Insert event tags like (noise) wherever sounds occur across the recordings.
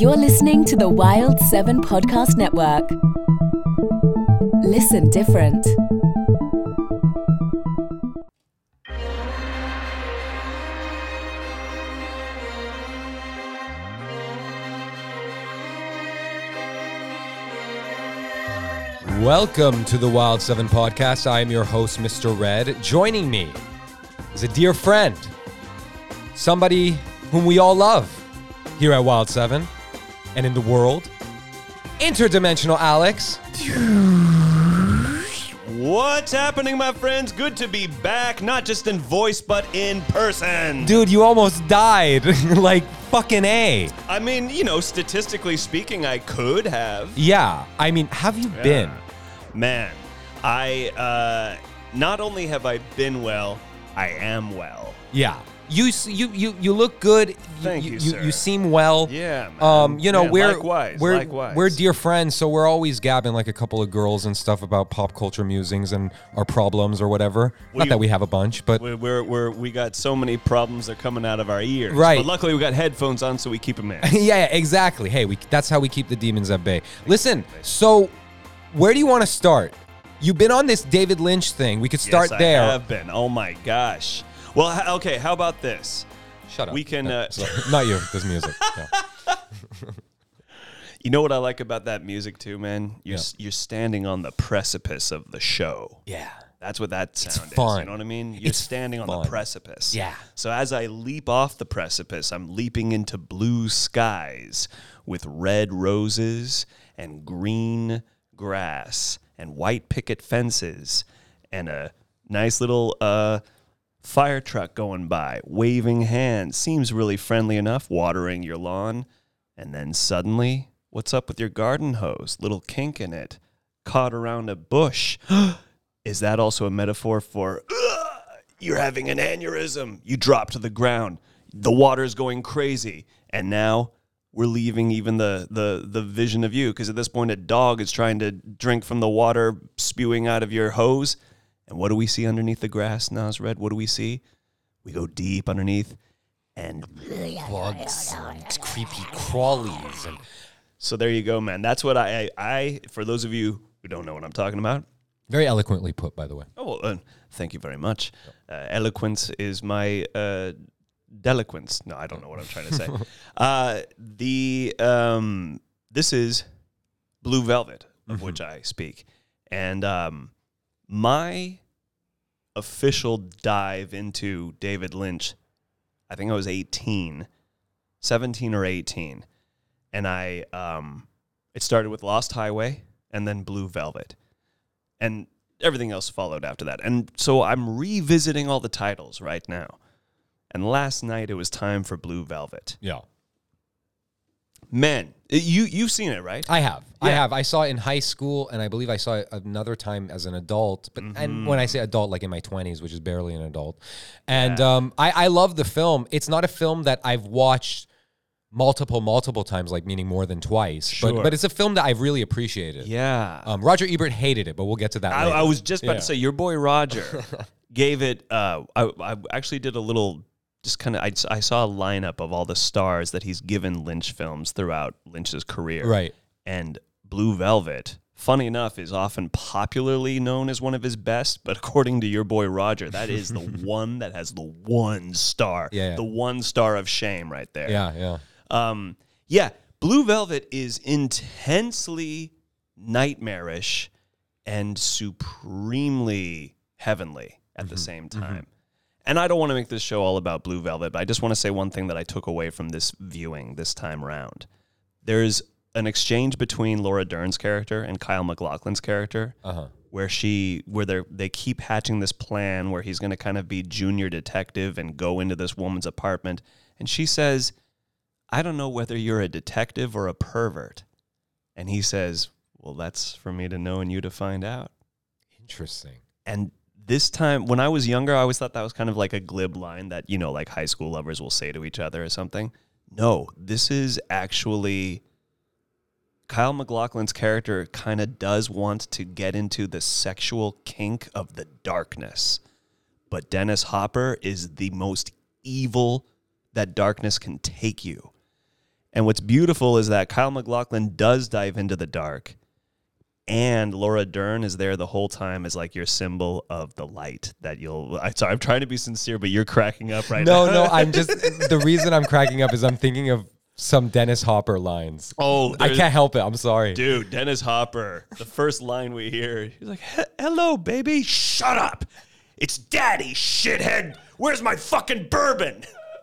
You're listening to the Wild 7 Podcast Network. Listen different. Welcome to the Wild 7 podcast. I am your host, Mr. Red. Joining me is a dear friend, somebody whom we all love here at Wild 7 and in the world, interdimensional Alex. What's happening, my friends? Good to be back, not just in voice, but in person. Dude, you almost died. (laughs) like fucking A. I mean, you know, statistically speaking, I could have. Yeah. I mean, have you been? Man, I, uh, not only have I been well, I am well. Yeah. You you you you look good. Thank you, you, sir. you seem well. Yeah, man. Um, you know, Yeah, we're likewise, we're likewise. we're dear friends, so we're always gabbing like a couple of girls and stuff about pop culture musings and our problems or whatever. Not that we have a bunch, but We're, we're, we're, we got so many problems that are coming out of our ears. Right. But luckily, we got headphones on, so we keep them in. (laughs) yeah, yeah, exactly. Hey, we that's how we keep the demons at bay. Listen, so where do you want to start? You've been on this David Lynch thing. We could start yes, there. I have been. Oh my gosh. Well, h- okay. How about this? Shut up. We can, No, uh, sorry. not you. This music. (laughs) You know what I like about that music too, man? You're s you're standing on the precipice of the show. yeah. That's what that sound is. fun. You know what I mean? You're It's standing on fun. the precipice. Yeah. So as I leap off the precipice, I'm leaping into blue skies with red roses and green grass and white picket fences and a nice little uh, fire truck going by, waving hands. Seems really friendly enough, watering your lawn. And then suddenly, what's up with your garden hose? Little kink in it, caught around a bush. (gasps) Is that also a metaphor for you're having an aneurysm? You drop to the ground. The water's going crazy. And now we're leaving even the the the vision of you because at this point a dog is trying to drink from the water spewing out of your hose. And what do we see underneath the grass, Nas Red? What do we see? We go deep underneath and Bugs, and creepy crawlies, and so there you go, man. That's what I, I I for those of you who don't know what I'm talking about, very eloquently put, by the way. Oh, well, uh, thank you very much. Uh, eloquence is my uh, deliquence. No, I don't know what I'm trying to say. (laughs) uh, the um, this is Blue Velvet, of which I speak, and um, my official dive into David Lynch. I think I was 18, 17 or 18, and I um, it started with Lost Highway and then Blue Velvet and everything else followed after that. And so I'm revisiting all the titles right now. And last night it was time for Blue Velvet. Yeah. Man, you you've seen it, right? I have. I have. I saw it in high school, and I believe I saw it another time as an adult. But Mm-hmm. and when I say adult, like in my twenties, which is barely an adult. And um, I, I love the film. It's not a film that I've watched multiple, multiple times, like meaning more than twice. Sure. But but it's a film that I've really appreciated. yeah. Um, Roger Ebert hated it, but we'll get to that. I, later. I was just about Yeah. to say your boy Roger (laughs) gave it. Uh, I, I actually did a little, just kind of. I, I saw a lineup of all the stars that he's given Lynch films throughout Lynch's career. right. and Blue Velvet, funny enough, is often popularly known as one of his best. But according to your boy Roger, that is the (laughs) one that has the one star, Yeah, yeah. the one star of shame right there. Yeah, yeah. Um, yeah, Blue Velvet is intensely nightmarish and supremely heavenly at Mm-hmm. the same time. And I don't want to make this show all about Blue Velvet, but I just want to say one thing that I took away from this viewing this time round. There's an exchange between Laura Dern's character and Kyle MacLachlan's character Uh huh. where she where they they keep hatching this plan where he's going to kind of be junior detective and go into this woman's apartment and she says I don't know whether you're a detective or a pervert and he says well that's for me to know and you to find out Interesting. and this time when I was younger I always thought that was kind of like a glib line that you know like high school lovers will say to each other or something no this is actually Kyle MacLachlan's character kind of does want to get into the sexual kink of the darkness. But Dennis Hopper is the most evil that darkness can take you. And what's beautiful is that Kyle MacLachlan does dive into the dark, and Laura Dern is there the whole time as like your symbol of the light that you'll. I, sorry, I'm trying to be sincere, but you're cracking up right No, now. no, no, I'm (laughs) just the reason I'm cracking up is I'm thinking of some Dennis Hopper lines. Oh, I can't help it. I'm sorry. Dude, Dennis Hopper, the first line we hear, he's like, hello, baby. Shut up. It's daddy, shithead. Where's my fucking bourbon?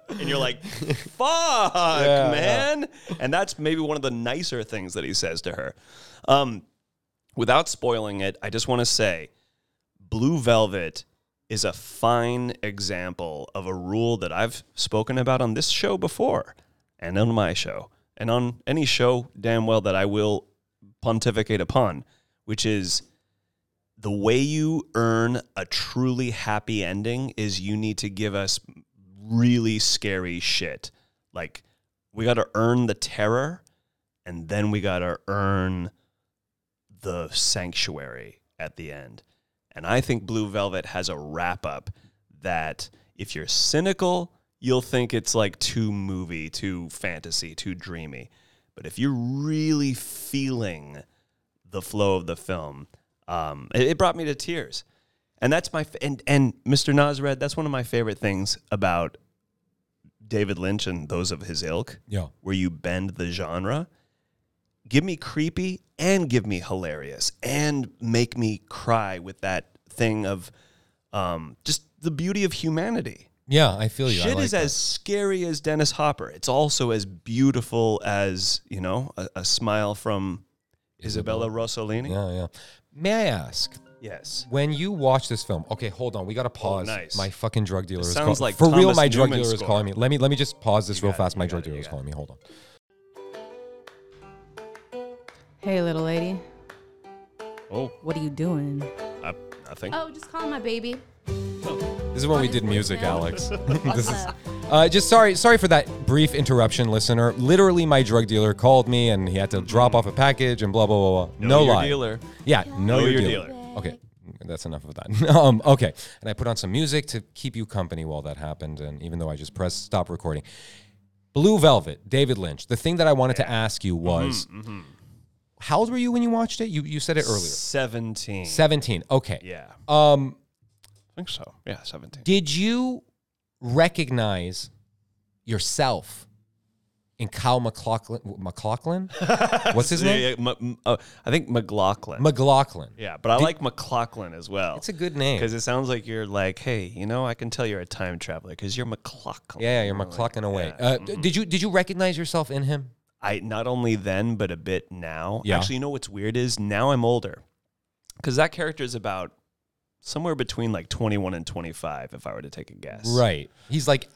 And you're like, (laughs) fuck, Yeah, man. And that's maybe one of the nicer things that he says to her. Um, without spoiling it, I just want to say Blue Velvet is a fine example of a rule that I've spoken about on this show before and on my show and on any show damn well that I will pontificate upon, which is the way you earn a truly happy ending is you need to give us really scary shit. Like we got to earn the terror and then we got to earn the sanctuary at the end. And I think Blue Velvet has a wrap up that if you're cynical, you'll think it's like too movie, too fantasy, too dreamy. But if you're really feeling the flow of the film, um, it, it brought me to tears. And that's my f- and and Mr. Nasred, that's one of my favorite things about David Lynch and those of his ilk Yeah. where you bend the genre. Give me creepy and give me hilarious and make me cry with that thing of um, just the beauty of humanity. Yeah, I feel you. Shit like is that. as scary as Dennis Hopper. It's also as beautiful as, you know, a, a smile from Isabella Rossellini. Yeah, yeah. May I ask, Yes. when you watch this film, okay, hold on, we gotta pause. Oh, nice. My fucking drug dealer is sounds calling. like for real. Thomas My drug Newman dealer is calling me. Let me let me just pause this You real got it, fast. My drug it, dealer is got calling me. Hold on. Hey, little lady. Oh, What are you doing? uh, nothing. Oh, just call my baby. This is when we did music, voicemail. Alex. (laughs) (laughs) this is, Uh, just sorry, sorry for that brief interruption, listener. Literally, my drug dealer called me and he had to drop off a package and blah blah blah. blah. Know no your lie. dealer. Yeah, know, Know your, your dealer. dealer. Okay, that's enough of that. (laughs) um, okay, and I put on some music to keep you company while that happened. And even though I just pressed stop recording, Blue Velvet, David Lynch. The thing that I wanted to ask you was, Mm-hmm, how old were you when you watched it? You you said it earlier. 17. Seventeen. Okay. Yeah. Um, I think so. Yeah, 17. did you recognize yourself in Kyle MacLachlan? McLaughlin? What's his Yeah, name? yeah, M- M- uh, I think McLaughlin. McLaughlin. yeah, but I like McLaughlin as well. It's a good name. Because it sounds like you're like, hey, you know, I can tell you're a time traveler because you're McLaughlin. Yeah, yeah, you're McLaughlin away. yeah, Uh, mhm. Did you did you recognize yourself in him? I not only then, but a bit now. Yeah. Actually, you know what's weird is now I'm older, because that character is about somewhere between like 21 and 25, if I were to take a guess. Right. He's like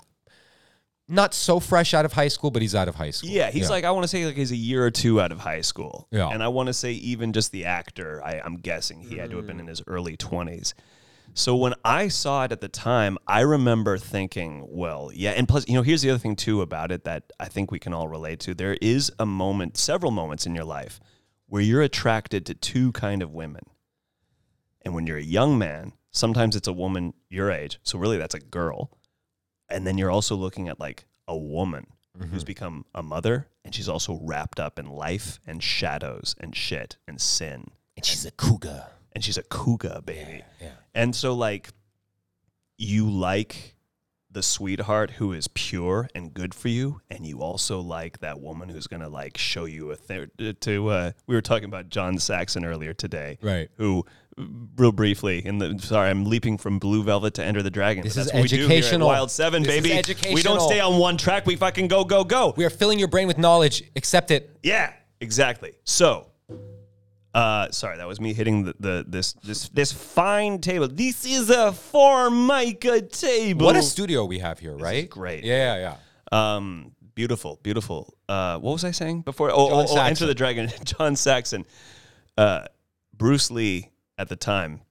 not so fresh out of high school, but he's out of high school. Yeah, he's like I want to say like he's a year or two out of high school. Yeah. and I want to say even just the actor. I, I'm guessing he had to have been mm. in his early 20s. So when I saw it at the time, I remember thinking, well, yeah. And plus, you know, here's the other thing too about it that I think we can all relate to. There is a moment, several moments in your life where you're attracted to two kind of women. And when you're a young man, sometimes it's a woman your age. So really that's a girl. And then you're also looking at like a woman who's mm-hmm. become a mother and she's also wrapped up in life and shadows and shit and sin. and she's a cougar. And she's a cougar, baby. Yeah. And so, like, you like the sweetheart who is pure and good for you, and you also like that woman who's gonna like show you a thing. To uh, we were talking about John Saxon earlier today, Right. Who, real briefly, in the sorry, I'm leaping from Blue Velvet to Enter the Dragon. This is that's what we do here at educational. Wild Seven, This is baby. We don't stay on one track. We fucking go, go, go. We are filling your brain with knowledge. Accept it. Yeah, exactly. So, uh, sorry, that was me hitting the, the this this this fine table. This is a formica table. What a studio we have here, right? great. Yeah, yeah. um, beautiful, beautiful. Uh, what was I saying before? Oh, oh, oh Enter the Dragon. (laughs) John Saxon. Uh, Bruce Lee at the time.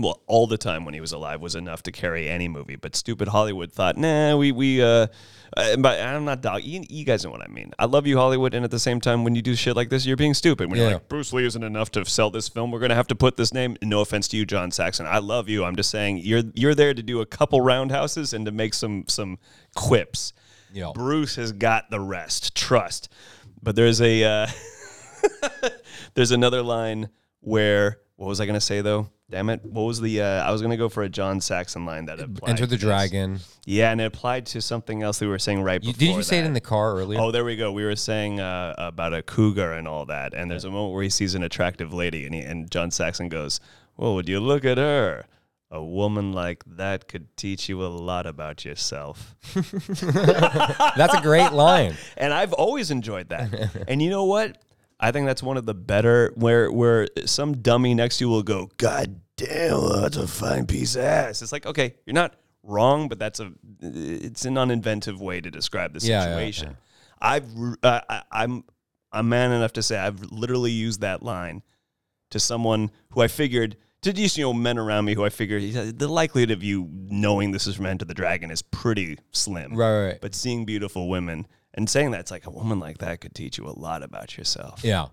Well, all the time when he was alive was enough to carry any movie, but stupid Hollywood thought, nah, we we uh, uh but I'm not dog. You, you guys know what I mean. I love you, Hollywood, and at the same time, when you do shit like this, you're being stupid. When Yeah. you're like, Bruce Lee isn't enough to sell this film, we're gonna have to put this name. No offense to you, John Saxon. I love you. I'm just saying you're you're there to do a couple roundhouses and to make some some quips. Yeah. Bruce has got the rest. Trust. But there's a uh, (laughs) there's another line where what was I gonna say though? Damn it! What was the? Uh, I was gonna go for a John Saxon line that applied. Enter the to this. Dragon. Yeah, and it applied to something else we were saying right You, before. did you say it in the car earlier? Oh, there we go. We were saying uh, about a cougar and all that, and there's a moment where he sees an attractive lady, and he, and John Saxon goes, "Well, would you look at her? A woman like that could teach you a lot about yourself." (laughs) (laughs) That's a great line. and I've always enjoyed that. (laughs) and you know what? I think that's one of the better where where some dummy next to you will go, "God damn, that's a fine piece of ass." It's like, okay, you're not wrong, but that's a it's an uninventive way to describe the Yeah, yeah, situation. I've uh, I, I'm I'm man enough to say I've literally used that line to someone who I figured to just you know men around me who I figured the likelihood of you knowing this is from Enter the Dragon is pretty slim. Right, right, right. But seeing beautiful women and saying that it's like a woman like that could teach you a lot about yourself. Yeah.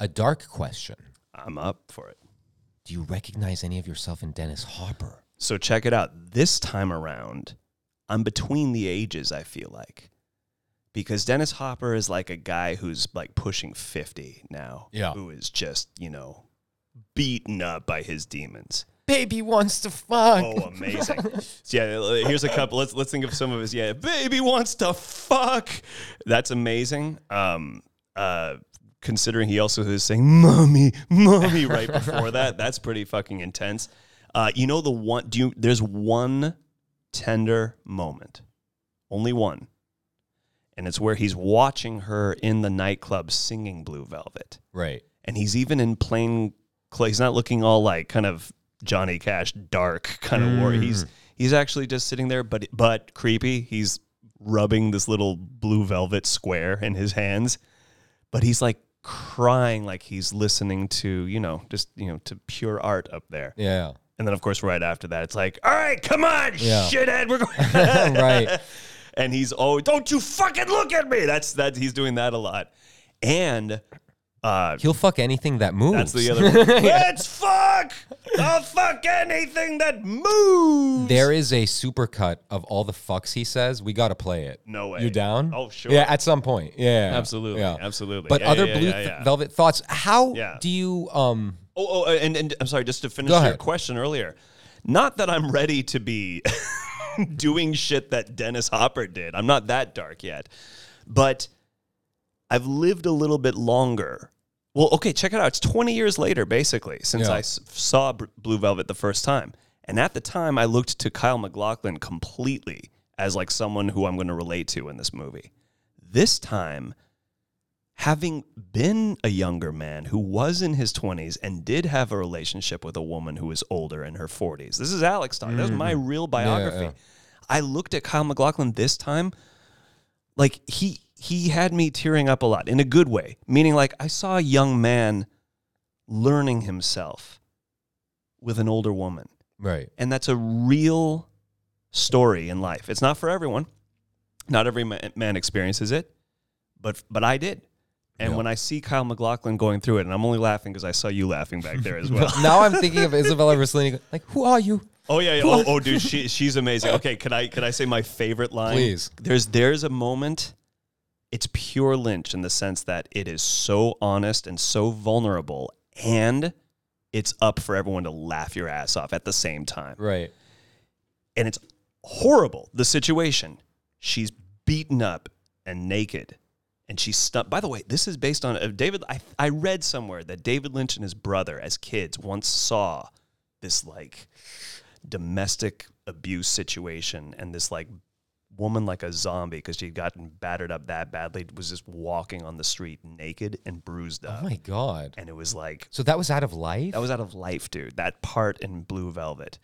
A dark question. I'm up for it. Do you recognize any of yourself in Dennis Hopper? So check it out. This time around, I'm between the ages, I feel like. Because Dennis Hopper is like a guy who's like pushing 50 now. Yeah. Who is just, you know, beaten up by his demons. Baby wants to fuck. Oh, amazing. So, yeah, here's a couple. Let's let's think of some of his. Yeah, baby wants to fuck. That's amazing. Um, uh, considering he also is saying "mommy, mommy" right before that, (laughs) that's pretty fucking intense. Uh, you know the one? Do you? There's one tender moment, only one, and it's where he's watching her in the nightclub singing "Blue Velvet." Right. and he's even in plain clothes. He's not looking all like kind of Johnny Cash dark kind of war. He's mm. he's actually just sitting there, but but creepy. He's rubbing this little blue velvet square in his hands, but he's like crying like he's listening to you know just you know to pure art up there. Yeah. And then of course right after that it's like, all right, come on, Yeah. shithead, we're going. (laughs) right. (laughs) and he's oh, don't you fucking look at me. That's that he's doing that a lot, and. Uh, He'll fuck anything that moves. that's the (laughs) other. Let's fuck. I'll fuck anything that moves. There is a supercut of all the fucks he says. We got to play it. No way. You down? Oh, sure. Yeah, at some point. Yeah. Absolutely, Yeah. absolutely. But Yeah, other yeah, blue yeah, yeah. velvet thoughts. How Yeah. do you um Oh, oh, and, and I'm sorry. Just to finish Go your ahead. question earlier, not that I'm ready to be (laughs) doing shit that Dennis Hopper did. I'm not that dark yet, but I've lived a little bit longer. Well, okay, check it out. It's 20 years later, basically, since Yeah. I s- saw Blue Velvet the first time. And at the time, I looked to Kyle MacLachlan completely as like someone who I'm going to relate to in this movie. This time, having been a younger man who was in his 20s and did have a relationship with a woman who was older in her 40s. This is Alex talking. That was my mm-hmm. real biography. yeah. I looked at Kyle MacLachlan this time like he he had me tearing up a lot in a good way, meaning like I saw a young man learning himself with an older woman. right. And that's a real story in life. It's not for everyone. Not every man experiences it, but but I did. And Yeah. when I see Kyle MacLachlan going through it, and I'm only laughing because I saw you laughing back there as (laughs) well. now I'm thinking of (laughs) Isabella Rossellini. Like, who are you? Oh yeah, yeah. Oh, oh, dude, (laughs) she she's amazing. Okay, can I can I say my favorite line? Please. There's there's a moment. It's pure Lynch in the sense that it is so honest and so vulnerable, and it's up for everyone to laugh your ass off at the same time. Right. And it's horrible. The situation. She's beaten up and naked, and she's stunned. By the way, this is based on uh, David. I I read somewhere that David Lynch and his brother, as kids, once saw this like domestic abuse situation and this like woman like a zombie because she'd gotten battered up that badly was just walking on the street naked and bruised oh up. Oh my god. and it was like So that was out of life. that was out of life dude that part in blue velvet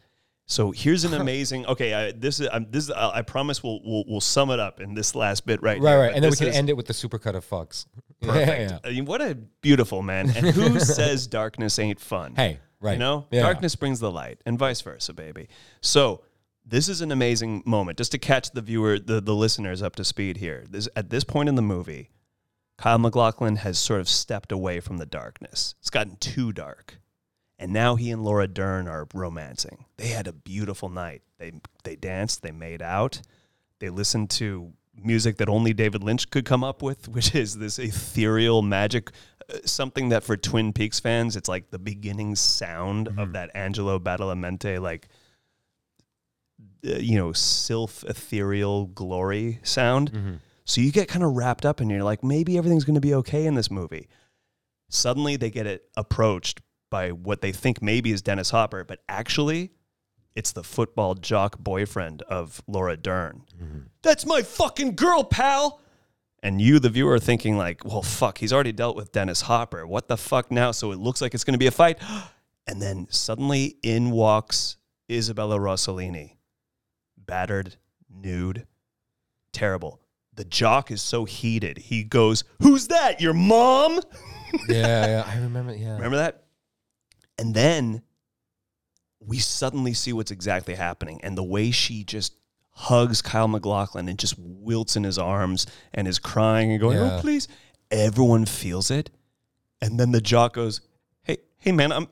so here's an amazing okay I, this is I'm, this is, I promise we'll, we'll we'll sum it up in this last bit right right, here, right, and then we can is- end it with the supercut of fucks. (laughs) Perfect. Yeah, yeah. I mean, what a beautiful man. And who (laughs) says darkness ain't fun? Hey, right. You know, Yeah. darkness brings the light, and vice versa, baby. So this is an amazing moment, just to catch the viewer, the, the listeners up to speed here. This, at this point in the movie, Kyle MacLachlan has sort of stepped away from the darkness. It's gotten too dark. And now he and Laura Dern are romancing. They had a beautiful night. They they danced, they made out, they listened to music that only David Lynch could come up with, (laughs) which is this ethereal magic, uh, something that for Twin Peaks fans, it's like the beginning sound of that Angelo Badalamenti, like, uh, you know, sylph ethereal glory sound. So you get kind of wrapped up and you're like, maybe everything's going to be okay in this movie. Suddenly they get it approached by what they think maybe is Dennis Hopper, but actually it's the football jock boyfriend of Laura Dern. That's my fucking girl, pal. And you, the viewer, are thinking like, well, fuck, he's already dealt with Dennis Hopper. What the fuck now? So it looks like it's going to be a fight. (gasps) And then suddenly in walks Isabella Rossellini, battered, nude, terrible. The jock is so heated. He goes, "Who's that? Your mom?" (laughs) yeah, yeah. I remember. Yeah. Remember that? And then we suddenly see what's exactly happening. And the way she just hugs Kyle MacLachlan and just wilts in his arms and is crying and going, oh, Yeah. Oh, please. Everyone feels it. And then the jock goes, Hey, hey man, I'm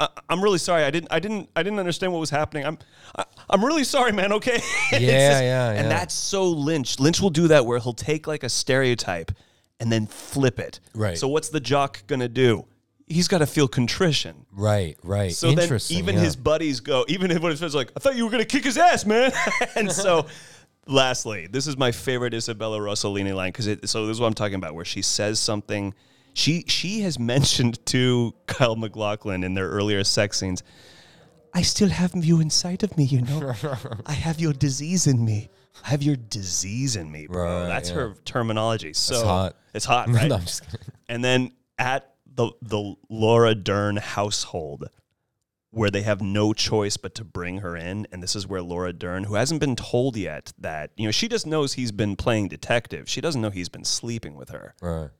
I, I'm really sorry. I didn't I didn't I didn't understand what was happening. I'm I, I'm really sorry, man, okay? (laughs) Yeah, yeah, And yeah. that's so Lynch. Lynch will do that where he'll take like a stereotype and then flip it. Right. So what's the jock gonna do? He's got to feel contrition. Right, right. So then even yeah. his buddies go, even when his friends are like, I thought you were gonna kick his ass, man. (laughs) and so lastly, this is my favorite Isabella Rossellini line because it so this is what I'm talking about, where she says something. She she has (laughs) mentioned to Kyle MacLachlan in their earlier sex scenes, I still have you inside of me, you know. (laughs) I have your disease in me. I have your disease in me, bro. Right, That's yeah. her terminology. So it's hot. it's hot, (laughs) right? no, I'm just kidding. And then at the the Laura Dern household, where they have no choice but to bring her in, and this is where Laura Dern, who hasn't been told yet that you know she just knows he's been playing detective, she doesn't know he's been sleeping with her, Right.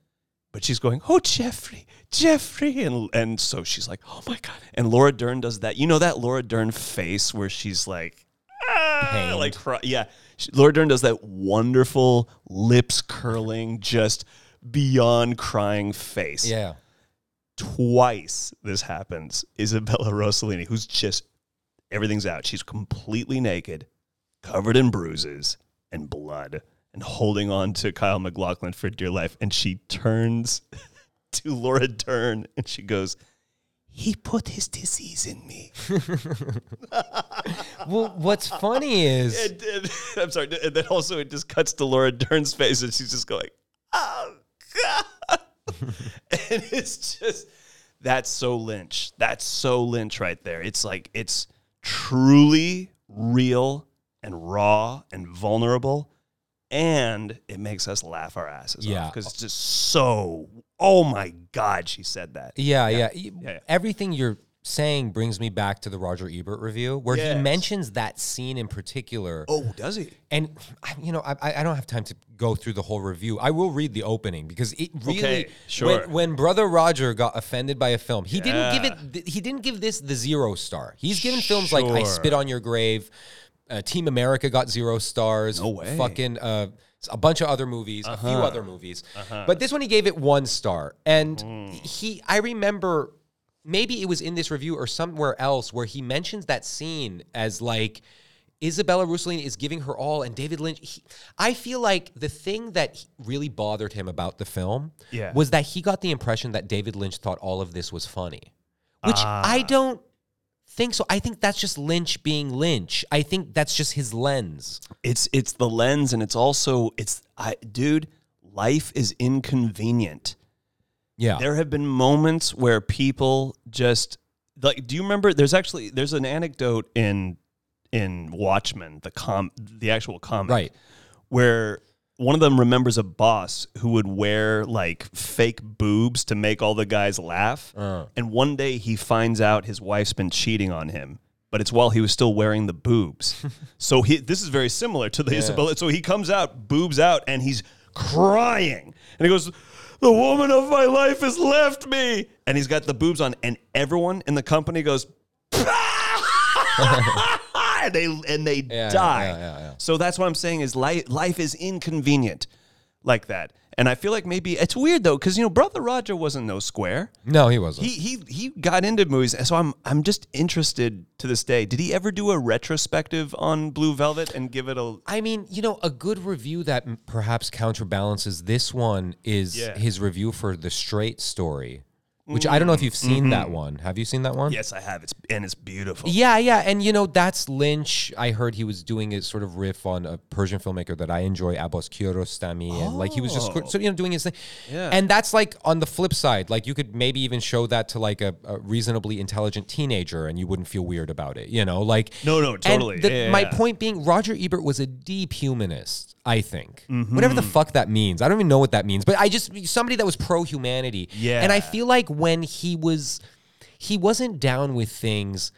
But she's going, "Oh Jeffrey, Jeffrey," and and so she's like, "Oh my god!" And Laura Dern does that. You know that Laura Dern face where she's like. "Ah," like cry- yeah, She- Laura Dern does that wonderful lips curling, just beyond crying face Yeah. twice this happens. Isabella Rossellini, who's just everything's out. She's completely naked, covered in bruises and blood, and holding on to Kyle MacLachlan for dear life. And she turns (laughs) to Laura Dern and she goes, He put his disease in me. (laughs) Well, what's funny is And, and- (laughs) I'm sorry. And then also it just cuts to Laura Dern's face and she's just going, Oh God. and it's just that's so Lynch. That's so Lynch right there. It's like it's truly real and raw and vulnerable. And it makes us laugh our asses Yeah. off because it's just so. Oh my God, she said that. Yeah, yeah. Y- yeah. Everything you're saying brings me back to the Roger Ebert review where Yes. he mentions that scene in particular. Oh, does he? And I- you know, I, I don't have time to go through the whole review. I will read the opening because it really. Okay, sure. When, when Brother Roger got offended by a film, he didn't give it. He didn't give this the zero star. He's given films like I Spit on Your Grave, uh, Team America got zero stars. No way. Uh-huh. Fucking uh, a bunch of other movies, a few other movies, but this one he gave it one star. And Hmm. he, I remember maybe it was in this review or somewhere else where he mentions that scene as like Isabella Rossellini is giving her all, and David Lynch. He, I feel like the thing that really bothered him about the film Yeah. was that he got the impression that David Lynch thought all of this was funny, which Ah. I don't think so. I think that's just Lynch being Lynch. I think that's just his lens. It's it's the lens, and it's also it's I, dude. Life is inconvenient. Yeah. There have been moments where people just like. Do you remember? There's actually there's an anecdote in in Watchmen, the com the actual comic, Right. where one of them remembers a boss who would wear like fake boobs to make all the guys laugh. Uh. And one day he finds out his wife's been cheating on him, but it's while he was still wearing the boobs. (laughs) so he this is very similar to the Isabella. So he comes out, boobs out, and he's crying. And he goes, The woman of my life has left me. And he's got the boobs on, and everyone in the company goes, (laughs) (laughs) and they and they Yeah, die. yeah, yeah. So that's what I'm saying is life life is inconvenient like that. And I feel like maybe it's weird though, because you know, Brother Roger wasn't no square. No, he wasn't. He he he got into movies, And so I'm I'm just interested to this day. Did he ever do a retrospective on Blue Velvet and give it a? I mean, you know, a good review that perhaps counterbalances this one is Yeah. his review for the Straight Story, which I don't know if you've seen that one. Have you seen that one? Yes, I have. It's and it's beautiful. Yeah, yeah, and you know that's Lynch. I heard he was doing a sort of riff on a Persian filmmaker that I enjoy, Abbas Kiarostami, and like he was just Oh. so, you know doing his thing. Yeah. And that's like on the flip side, like you could maybe even show that to like a, a reasonably intelligent teenager, and you wouldn't feel weird about it. You know, like No, no, totally. the- Yeah, my point being, Roger Ebert was a deep humanist. I think Mm-hmm. whatever the fuck that means. I don't even know what that means, but I just somebody that was pro humanity. Yeah. and I feel like when he was, he wasn't down with things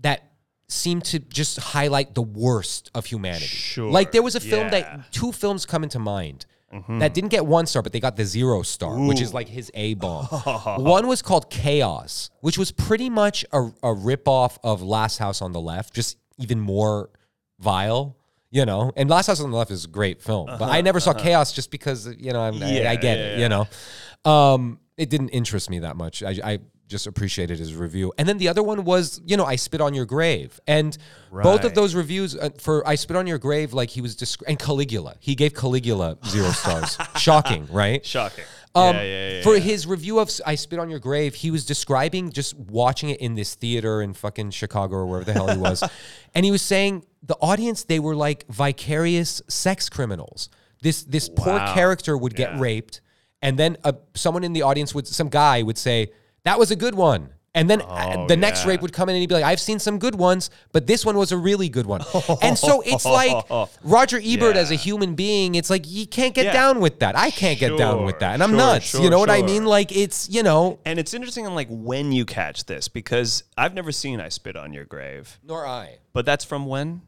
that seemed to just highlight the worst of humanity. Sure, Like there was a film yeah. Mm-hmm. that two films come into mind. That didn't get one star, but they got the zero star, which is like his A bomb. (laughs) one was called Chaos, which was pretty much a, a ripoff of Last House on the Left, just even more vile, you know. And Last House on the Left is a great film, but I never saw Chaos just because you know I'm, I, I Uh-huh, get yeah, it, yeah. you know. Um, it didn't interest me that much. I, I just appreciated his review. And then the other one was, you know, I Spit on Your Grave. And both of those reviews uh, for I Spit on Your Grave, like he was, disc- and Caligula, he gave Caligula zero stars. (laughs) Shocking, right? Shocking. Um, yeah, yeah, yeah. For his review of I Spit on Your Grave, he was describing just watching it in this theater in fucking Chicago or wherever the hell he was. (laughs) and he was saying the audience, they were like vicarious sex criminals. This this poor character would get raped, and then uh, someone in the audience would, some guy would say, That was a good one. And then uh, Oh, the next yeah. rape would come in and he'd be like, I've seen some good ones, but this one was a really good one. and so it's like (laughs) Roger Ebert as a human being, it's like you can't get Yeah. down with that. I can't get down with that. And I'm sure, nuts. you sure, know what I mean? Like it's, you know, and it's interesting on like when you catch this because I've never seen I Spit on Your Grave, nor I. but that's from when?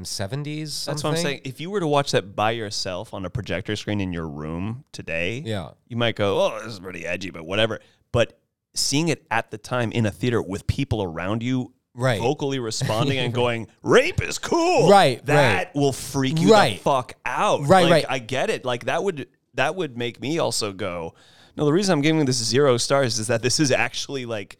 70s. That's what I'm saying. If you were to watch that by yourself on a projector screen in your room today, Yeah. you might go, "Oh, this is pretty edgy," but whatever. But seeing it at the time in a theater with people around you, Right. vocally responding and (laughs) going, "Rape is cool," Right, That will freak you Right. the fuck out. Right, Like, right. I get it. Like that would that would make me also go. No, the reason I'm giving this zero stars is that this is actually like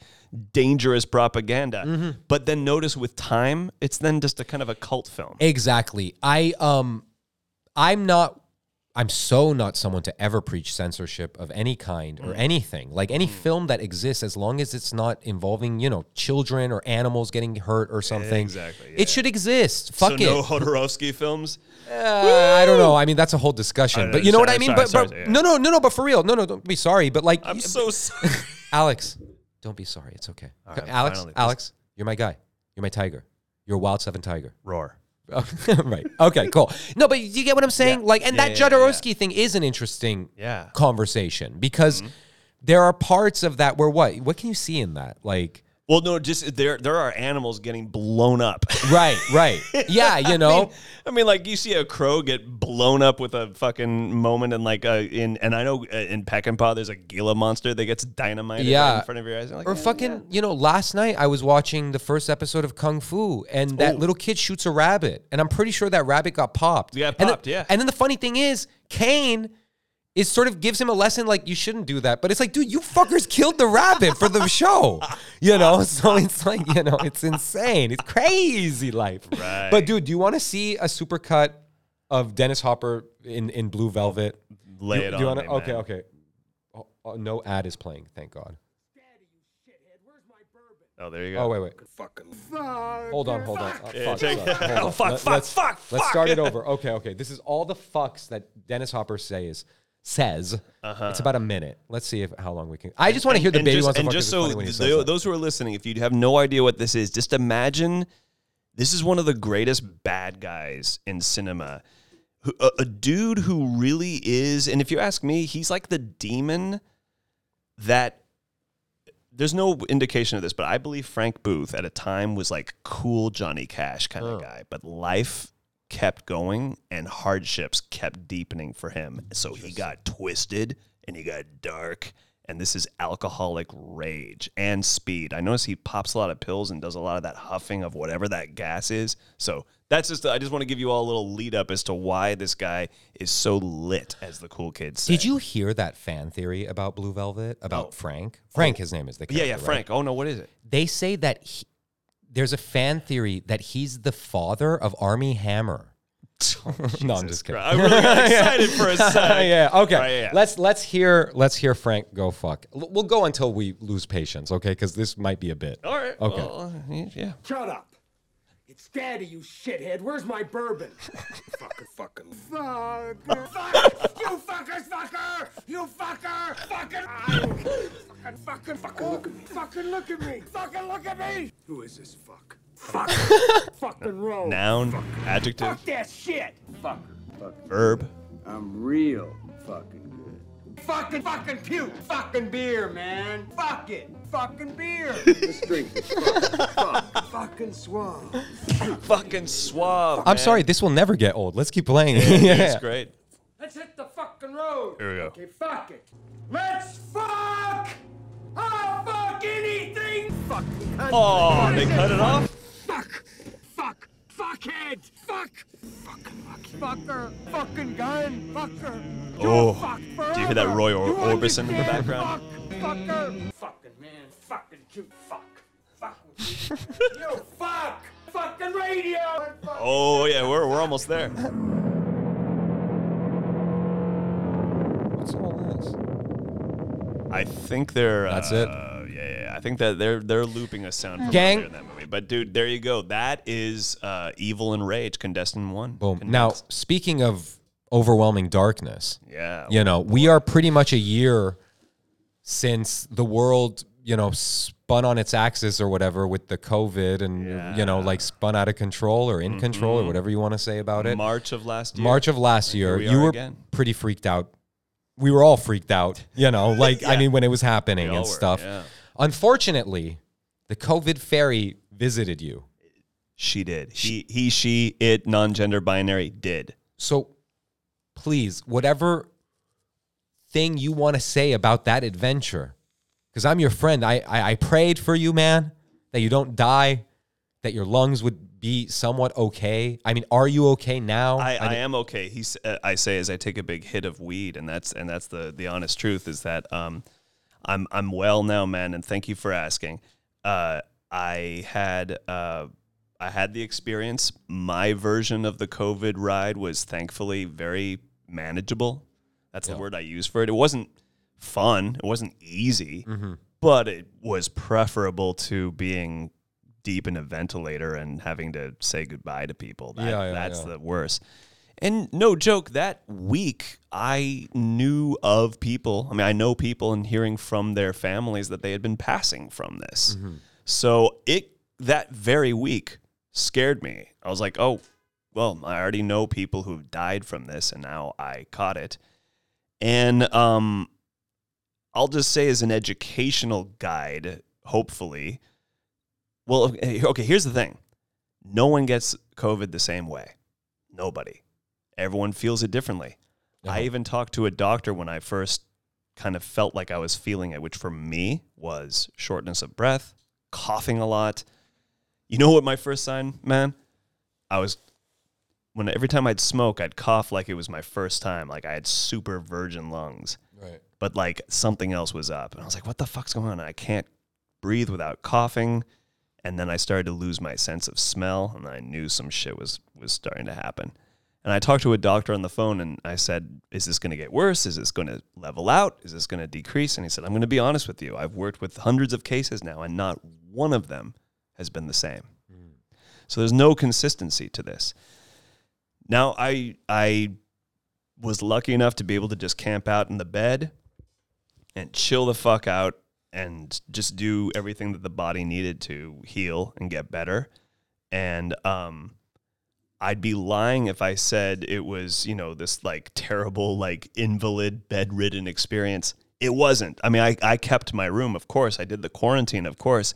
dangerous propaganda. Mm-hmm. But then notice with time, it's then just a kind of a cult film. Exactly. I um I'm not I'm so not someone to ever preach censorship of any kind Mm. or anything. Like any film that exists as long as it's not involving, you know, children or animals getting hurt or something. Exactly, yeah. It should exist. Fuck so it. (laughs) no Jodorowsky films. Uh, I don't know. I mean, that's a whole discussion. But you know what I mean? sorry, but sorry, but yeah. no, no, no, no. But for real, no, no. Don't be sorry. But like, I'm so (laughs) sorry. Alex, don't be sorry. It's okay. right, Alex, finally. Alex, you're my guy. You're my tiger. You're a wild seven tiger. Roar. (laughs) right. Okay. Cool. No, but you get what I'm saying. Yeah. Like, and Yeah, that yeah, Jodorowsky thing is an interesting Yeah. conversation because Mm-hmm. there are parts of that where what what can you see in that? Like, Well, no, just there. There are animals getting blown up. right, right. (laughs) Yeah, you I know. mean, I mean, like you see a crow get blown up with a fucking moment, and like uh, in and I know uh, in Peckinpah there's a Gila monster that gets dynamited Yeah. right in front of your eyes. Like, Or eh, fucking, you know, last night I was watching the first episode of Kung Fu, and that little kid shoots a rabbit, and I'm pretty sure that rabbit got popped. Yeah, And the- popped, yeah. And then the funny thing is, Caine is sort of gives him a lesson like you shouldn't do that, but it's like, dude, you fuckers killed the rabbit for the show, (laughs) you know. So it's like, you know, it's insane. It's crazy life. Right. But dude, do you want to see a supercut of Dennis Hopper in in Blue Velvet? Lay Do- it do you on wanna- me, Okay, man. okay. Oh, oh, no ad is playing. Thank God. Oh, there you go. Oh wait, wait. Hold on, hold on. Yeah, fuck, take- fuck, hold Oh, (laughs) on. fuck, Let- fuck, let's, fuck, Let's start it over. Okay, okay. This is all the fucks that Dennis Hopper says. Says uh-huh. it's about a minute. Let's see if how long we can. I just want to hear the and baby just, wants to and fuck 'cause just so funny th- those who are listening, if you have no idea what this is, just imagine this is one of the greatest bad guys in cinema. Who, a, a dude who really is, and if you ask me, he's like the demon that. There's no indication of this, but I believe Frank Booth at a time was like cool Johnny Cash kind of guy. But life kept going and hardships kept deepening for him. So he got twisted and he got dark and this is alcoholic rage and speed. I notice he pops a lot of pills and does a lot of that huffing of whatever that gas is. So that's just I just want to give you all a little lead up as to why this guy is so lit, as the cool kids say. Did you hear that fan theory about Blue Velvet about oh. Frank? Frank, oh. his name is the Yeah, yeah, character, right? Frank. Oh no, what is it? They say that he, there's a fan theory that he's the father of Armie Hammer. Oh, (laughs) no, I'm just kidding. I really got (laughs) excited for a (laughs) second. yeah. Okay. All right, yeah. Let's let's hear let's hear Frank go fuck. L- We'll go until we lose patience, okay? Because this might be a bit. All right. Okay. well, yeah. Shut up. It's daddy, you shithead. Where's my bourbon? (laughs) fucker, fucking. Fuck. Fuck. You fuckers, fucker. You fucker. Fucking. Fucking, fucking, fucking look at me. Fucking look at me. Fucking look at me. Who is this fuck? Fuck. fucking roll. Noun, adjective, Fuck that shit. Fucker. verb. I'm real fucking good. Fucking, fucking puke. Fucking beer, man. Fuck it. Fucking beer. (laughs) Let's drink this. Fuck, fuck, fucking suave. (laughs) Fucking suave. I'm man. sorry, this will never get old. Let's keep playing. (laughs) yeah. It's great. Let's hit the fucking road. Here we go. Okay, fuck it. Let's fuck! I'll fuck anything! Fuck. Oh, they cut it off. Fuck! Fuck! Fuckhead! Fuck! Fucking lucky. Fucker! Fucking gun! Fucker! You'll Oh, do you hear that Roy Or- Orbison in the background? Fuck! Fucker! Fucking man! Fucking cute fuck! Fuck you! (laughs) you fuck! Fucking radio! Fuck. Oh yeah, we're we're almost there. What's all this? I think they're. That's uh, it? Yeah, yeah, yeah. I think that they're they're looping a sound from Gang. earlier in that movie. But dude, there you go. That is uh, Evil and Rage, contestant one. Boom. Now, speaking of overwhelming darkness, yeah, you know, we are pretty much a year since the world, you know, spun on its axis or whatever with the COVID and, you know, like spun out of control or in control or mm-hmm. whatever you want to say about it. March of last year. March of last year, we you were again. pretty freaked out. We were all freaked out, you know, (laughs) like, I mean, when it was happening and were, stuff. yeah. Unfortunately, the COVID fairy visited you. She did. He, he, she, it, non-gender binary did. So please, whatever thing you want to say about that adventure, because I'm your friend, I, I I prayed for you, man, that you don't die, that your lungs would be somewhat okay. I mean, are you okay now? I, I mean, am okay. He's uh, I say as I take a big hit of weed, and that's and that's the the honest truth is that um, I'm I'm well now, man, and thank you for asking. Uh, I had uh, I had the experience. My version of the COVID ride was thankfully very manageable. That's the word I use for it. It wasn't fun. It wasn't easy, Mm-hmm. but it was preferable to being deep in a ventilator and having to say goodbye to people. That, Yeah, yeah, that's yeah. the worst. And no joke, that week I knew of people. I mean, I know people and hearing from their families that they had been passing from this. Mm-hmm. So it that very week scared me. I was like, oh, well, I already know people who've died from this, and now I caught it. And um, I'll just say, as an educational guide, hopefully, well, okay, okay, here's the thing no one gets COVID the same way. Nobody. Everyone feels it differently. I Uh-huh. even talked to a doctor when I first kind of felt like I was feeling it, which for me was shortness of breath, coughing a lot. You know what my first sign, man? I was when every time I'd smoke, I'd cough like it was my first time, like I had super virgin lungs. But like something else was up. And I was like, what the fuck's going on? I can't breathe without coughing. And then I started to lose my sense of smell and I knew some shit was was starting to happen. And I talked to a doctor on the phone and I said, Is this gonna get worse? Is this gonna level out? Is this gonna decrease? And he said, I'm gonna be honest with you. I've worked with hundreds of cases now and not one of them has been the same. So there's no consistency to this. Now I I was lucky enough to be able to just camp out in the bed and chill the fuck out and just do everything that the body needed to heal and get better. And um I'd be lying if I said it was, you know, this like terrible, like invalid, bedridden experience. It wasn't. I mean, I, I kept my room, of course. I did the quarantine, of course.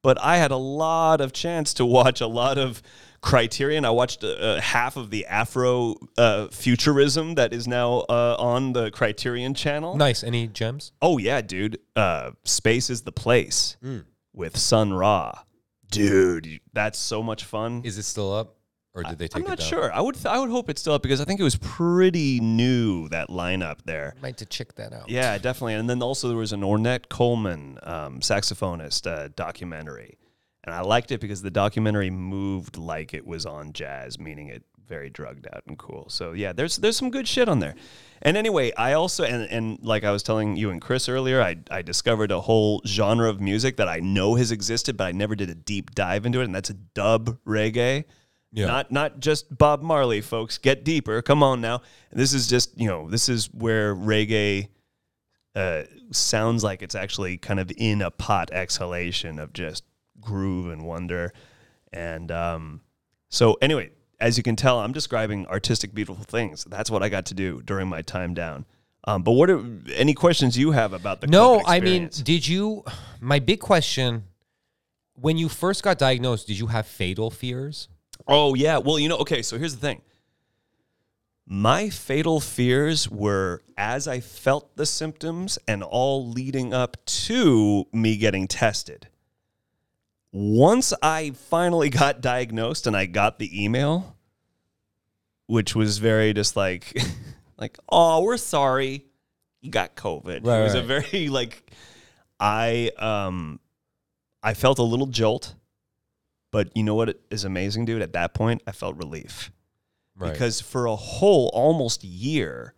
But I had a lot of chance to watch a lot of Criterion. I watched uh, uh, half of the Afro uh, futurism that is now uh, on the Criterion channel. Nice. Any gems? Oh yeah, dude. Uh, Space is the place Mm. with Sun Ra. Dude, that's so much fun. Is it still up, or did they take I'm not sure. I would th- I would hope it's still up because I think it was pretty new that lineup there. Might have to check that out. Yeah, definitely. And then also there was an Ornette Coleman um, saxophonist uh, documentary, and I liked it because the documentary moved like it was on jazz, meaning it very drugged out and cool. So yeah, there's there's some good shit on there. And anyway, I also and and like I was telling you and Chris earlier, I I discovered a whole genre of music that I know has existed, but I never did a deep dive into it, and that's a dub reggae. Yeah. Not not just Bob Marley, folks. Get deeper. Come on now. This is just you know this is where reggae uh, sounds like it's actually kind of in a pot exhalation of just groove and wonder. And um, so, anyway, as you can tell, I'm describing artistic, beautiful things. That's what I got to do during my time down. Um, but what are any questions you have about the No, I mean, did you? My big question: When you first got diagnosed, did you have fatal fears? Oh yeah. Well, you know, okay, so here's the thing. My fatal fears were as I felt the symptoms and all leading up to me getting tested. Once I finally (laughs) got diagnosed and I got the email, which was very just like (laughs) like, "Oh, we're sorry. You got COVID." Right, it was a very (laughs) like I um I felt a little jolt. But you know what is amazing, dude? At that point, I felt relief Right. because for a whole almost year,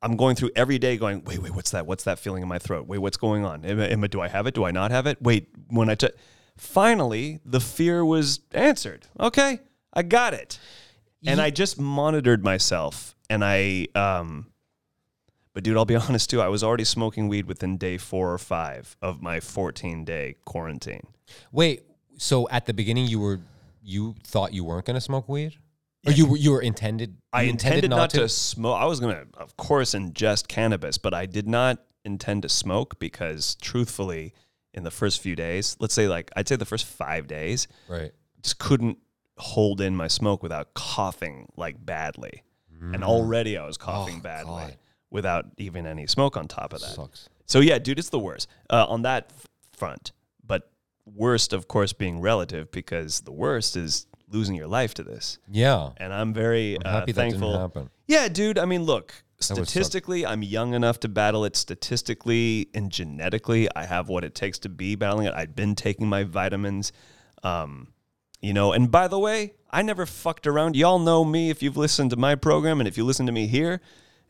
I'm going through every day going, wait, wait, what's that? What's that feeling in my throat? Wait, what's going on? Am am do I have it? Do I not have it? Wait, when I took, finally, the fear was answered. Okay, I got it. And I just monitored myself and I, um, but dude, I'll be (laughs) honest too. I was already smoking weed within day four or five of my 14 day quarantine. Wait, so at the beginning you were you thought you weren't going to smoke weed, or you were you were intended? I you intended, not, to, smoke. I was gonna, of course, ingest cannabis, but I did not intend to smoke because, truthfully, in the first few days, let's say like I'd say the first five days, Right. just couldn't hold in my smoke without coughing like badly, and already I was coughing Mm. Oh, badly God. without even any smoke on top of that. Sucks. So yeah, dude, it's the worst uh, on that f- front. But worst, of course, being relative because the worst is losing your life to this. Yeah. And I'm very I'm uh, happy that thankful. didn't happen. Yeah, dude. I mean, look. Statistically, I'm young enough to battle it. Statistically and genetically, I have what it takes to be battling it. I've been taking my vitamins. Um, you know, and by the way, I never fucked around. Y'all know me if you've listened to my program and if you listen to me here.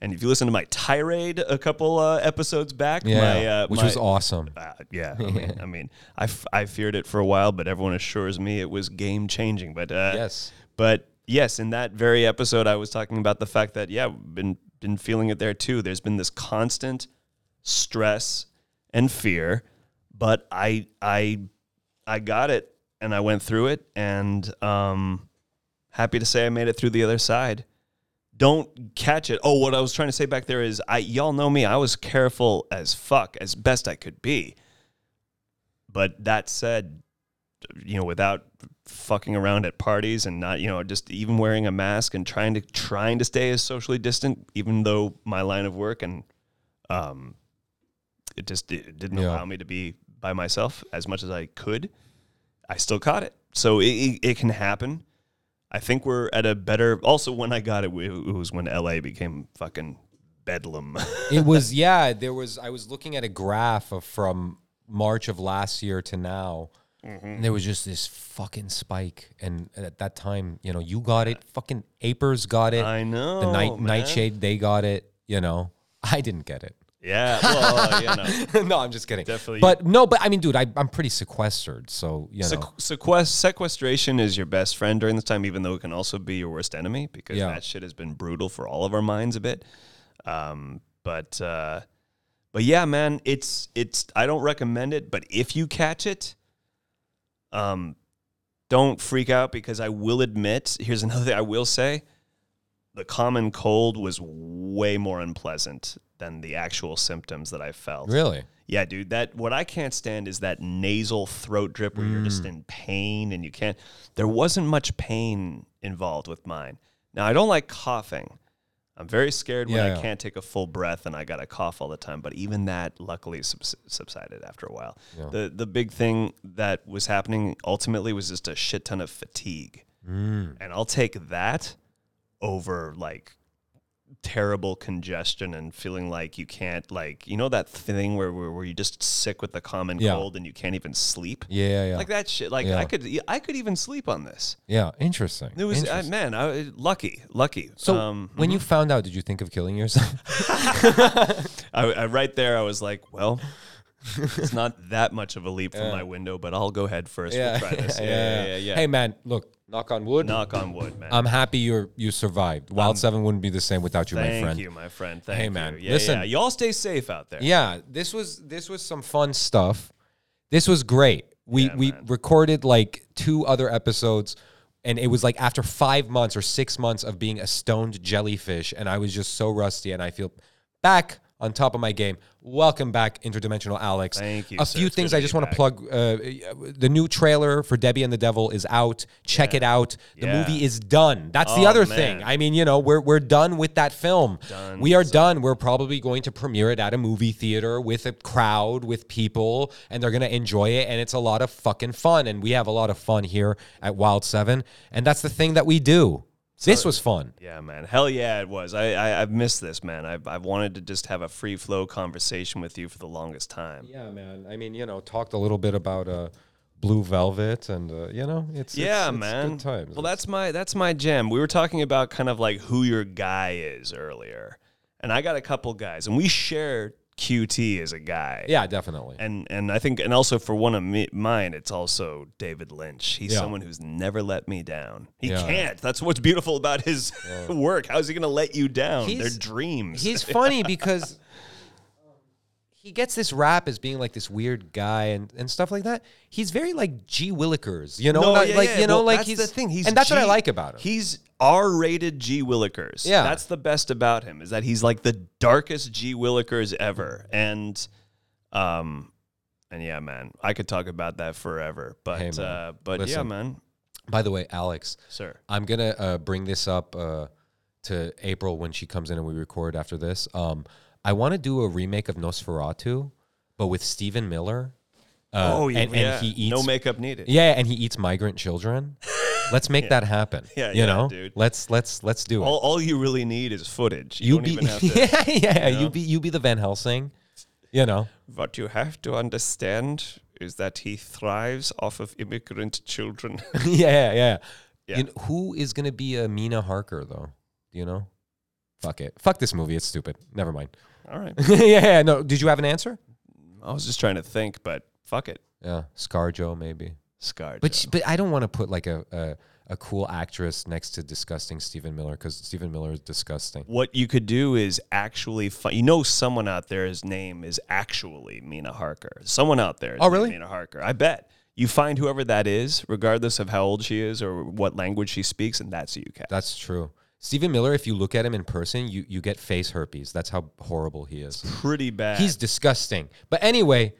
And if you listen to my tirade a couple uh, episodes back, Yeah, my, uh, which my- was awesome. uh, yeah, I (laughs) mean, I mean, I, f- I feared it for a while, but everyone assures me it was game changing. But uh, Yes. but yes, in that very episode, I was talking about the fact that yeah, been been feeling it there too. There's been this constant stress and fear, but I I I got it and I went through it, and um, happy to say I made it through the other side. Don't catch it. Oh, what I was trying to say back there is, I y'all know me. I was careful as fuck, as best I could be. But that said, you know, without fucking around at parties and not, you know, just even wearing a mask and trying to trying to stay as socially distant, even though my line of work and um, it just it didn't Yeah. allow me to be by myself as much as I could. I still caught it, so it, it, it can happen. I think we're at a better. Also, when I got it, it was when LA became fucking bedlam. (laughs) it was yeah there was i was looking at a graph of from march of last year to now Mm-hmm. and there was just this fucking spike and at that time you know you got it fucking apers got it I know, the night man. nightshade they got it you know (laughs) i didn't get it yeah, well, you know. (laughs) no i'm just kidding Definitely. but no but i mean dude I, i'm pretty sequestered so you know Sequ- sequest- sequestration is your best friend during this time, even though it can also be your worst enemy because Yeah. that shit has been brutal for all of our minds a bit. Um, but uh, but yeah, man, it's it's. I don't recommend it, but if you catch it, um, don't freak out because I will admit. Here's another thing I will say: the common cold was way more unpleasant than the actual symptoms that I felt. really Yeah, dude. That what I can't stand is that nasal throat drip where you're Mm. just in pain and you can't. There wasn't much pain involved with mine. Now I don't like coughing. I'm very scared when Yeah, I yeah. can't take a full breath and I gotta cough all the time. But even that, luckily, subs- subsided after a while. Yeah. The the big thing that was happening ultimately was just a shit ton of fatigue, Mm. and I'll take that over like terrible congestion and feeling like you can't like you know that thing where where, where you're just sick with the common Yeah. cold and you can't even sleep. Yeah, yeah, yeah. Like that shit. Like Yeah. I could I could even sleep on this. yeah, interesting. It was uh, Interesting. man, I lucky, lucky. so um, when you found out, did you think of killing yourself? (laughs) (laughs) I, I right there, I was like, well, it's not that much of a leap from my window, but I'll go head first. we'll try (laughs) this. Yeah, yeah, yeah. yeah, Hey man, look, knock on wood. Knock on wood, man. I'm happy you you survived. Wild Seven wouldn't be the same without you, my friend. Thank you, my friend. Thank Hey, you. man, Yeah, listen. yeah. Y'all stay safe out there. Yeah, this was this was some fun stuff. This was great. We Yeah, we man. recorded like two other episodes and it was like after 5 months or 6 months of being a stoned jellyfish and I was just so rusty and I feel back on top of my game. Welcome back interdimensional Alex. Thank you, A sir. few It's things I just want to plug uh, the new trailer for Debbie and the Devil is out. Check it out. The Yeah. movie is done. That's the Oh, other man. thing. I mean, you know, we're we're done with that film. Done. We are done. We're probably going to premiere it at a movie theater with a crowd, with people, and they're going to enjoy it. And it's a lot of fucking fun. And we have a lot of fun here at Wild Seven. And that's the thing that we do. This was fun. Yeah, man. Hell yeah, it was. I, I I've missed this, man. I've I've wanted to just have a free flow conversation with you for the longest time. Yeah, man. I mean, you know, talked a little bit about uh, Blue Velvet, and uh, you know, it's yeah, it's, man. Good times. Well, that's my that's my jam. We were talking about kind of like who your guy is earlier, and I got a couple guys, and we share QT is a guy. yeah, definitely. And and I think and also for one of me, mine, it's also David Lynch. He's Yeah. someone who's never let me down. He Yeah. can't. That's what's beautiful about his (laughs) work. How's he gonna let you down? He's- They're dreams. He's (laughs) funny because he gets this rap as being like this weird guy and, and stuff like that. He's very like G Willikers, you know, No, yeah, like yeah. you know, Well, like he's the thing. He's and that's what I like about him. He's R-rated G Willikers. Yeah. that's the best about him is that he's like the darkest G Willikers ever, and um, and yeah, man, I could talk about that forever. But Hey, man, uh, but yeah, listen. man, By the way, Alex, sir. I'm gonna uh, bring this up uh, to April when she comes in and we record after this. Um, I want to do a remake of Nosferatu, but with Stephen Miller. Uh, oh yeah, and, yeah. he eats no makeup needed. Yeah, and he eats migrant children. Let's make (laughs) that happen. Yeah, you yeah, know, dude. let's let's let's do it. All, all you really need is footage. You, you don't be even have (laughs) to. yeah, yeah. you know? You be you be the Van Helsing. You know, What you have to understand is that he thrives off of immigrant children. (laughs) yeah, yeah. Yeah. You know, who is gonna be a Mina Harker though? You know? Fuck it. Fuck this movie. It's stupid. Never mind. All right. yeah, yeah. No. Did you have an answer? I was just trying to think, but fuck it. Yeah, ScarJo maybe. Scarred. But but I don't want to put like a, a a cool actress next to disgusting Stephen Miller because Stephen Miller is disgusting. what you could do is actually find, you know, someone out there's name is actually Mina Harker. Someone out there. is Oh, really? Mina Harker. I bet. You find whoever that is, regardless of how old she is or what language she speaks, and that's who you cast. That's true. Stephen Miller, if you look at him in person, you you get face herpes. That's how horrible he is. Pretty bad. He's disgusting. But anyway,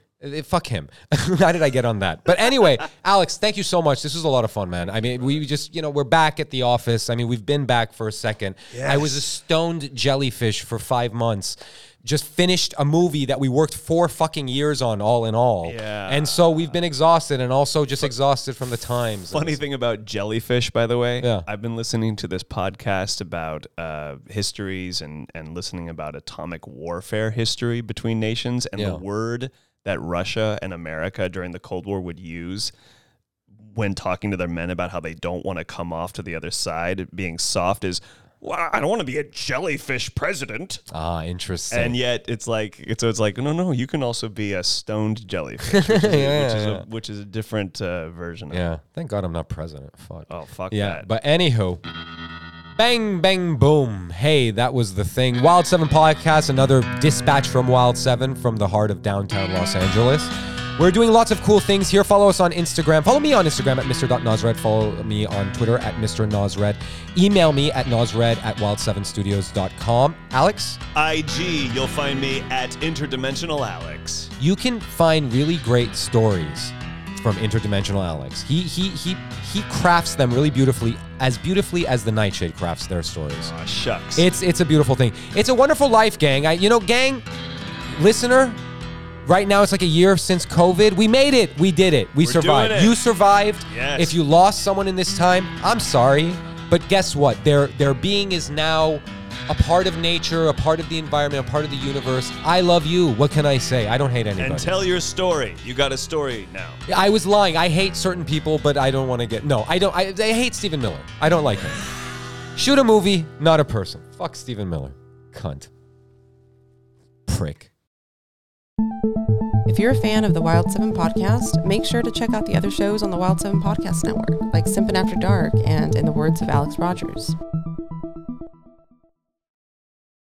fuck him. (laughs) How did I get on that? But anyway, (laughs) Alex, thank you so much. This was a lot of fun, man. I mean, we just, you know, we're back at the office. I mean, we've been back for a second. I was a stoned jellyfish for five months. Just finished a movie that we worked four fucking years on, all in all. Yeah. And so we've been exhausted and also just exhausted from the times. Funny thing about jellyfish, by the way, Yeah. I've been listening to this podcast about uh, histories and, and listening about atomic warfare history between nations. And Yeah. the word that Russia and America during the Cold War would use when talking to their men about how they don't want to come off to the other side, being soft, is, well, I don't want to be a jellyfish president. Ah, interesting. And yet it's like it's so it's like no no you can also be a stoned jellyfish (laughs) which is, a, which is, Yeah. a, which is a different uh, version of it. yeah. Thank God I'm not president. Fuck. Oh fuck Yeah, that. but anywho, bang, bang, boom. Hey, that was the thing. Wild 7 Podcast, another dispatch from Wild 7 from the heart of downtown Los Angeles. We're doing lots of cool things here. Follow us on Instagram. Follow me on Instagram at Mr. Follow me on Twitter at Mr. Nosred. Email me at nosred at wild7studios.com. Alex, IG, you'll find me at Interdimensional Alex. you can find really great stories from Interdimensional Alex. He he he he crafts them really beautifully, as beautifully as the Nightshade crafts their stories. Aw, shucks. It's it's a beautiful thing. It's a wonderful life, gang. I you know, gang, listener. Right now, it's like a year since COVID. We made it. We did it. We We're survived. doing it. You survived. Yes. If you lost someone in this time, I'm sorry, but guess what? Their their being is now a part of nature, a part of the environment, a part of the universe. I love you. What can I say? I don't hate anybody. and tell your story. You got a story now. I was lying. I hate certain people, but I don't want to get. No, I don't. I, I hate Stephen Miller. I don't like him. Shoot a movie, not a person. Fuck Stephen Miller. Cunt. Prick. If you're a fan of the Wild 7 podcast, make sure to check out the other shows on the Wild 7 podcast network, like Simpin' After Dark and In the Words of Alex Rogers.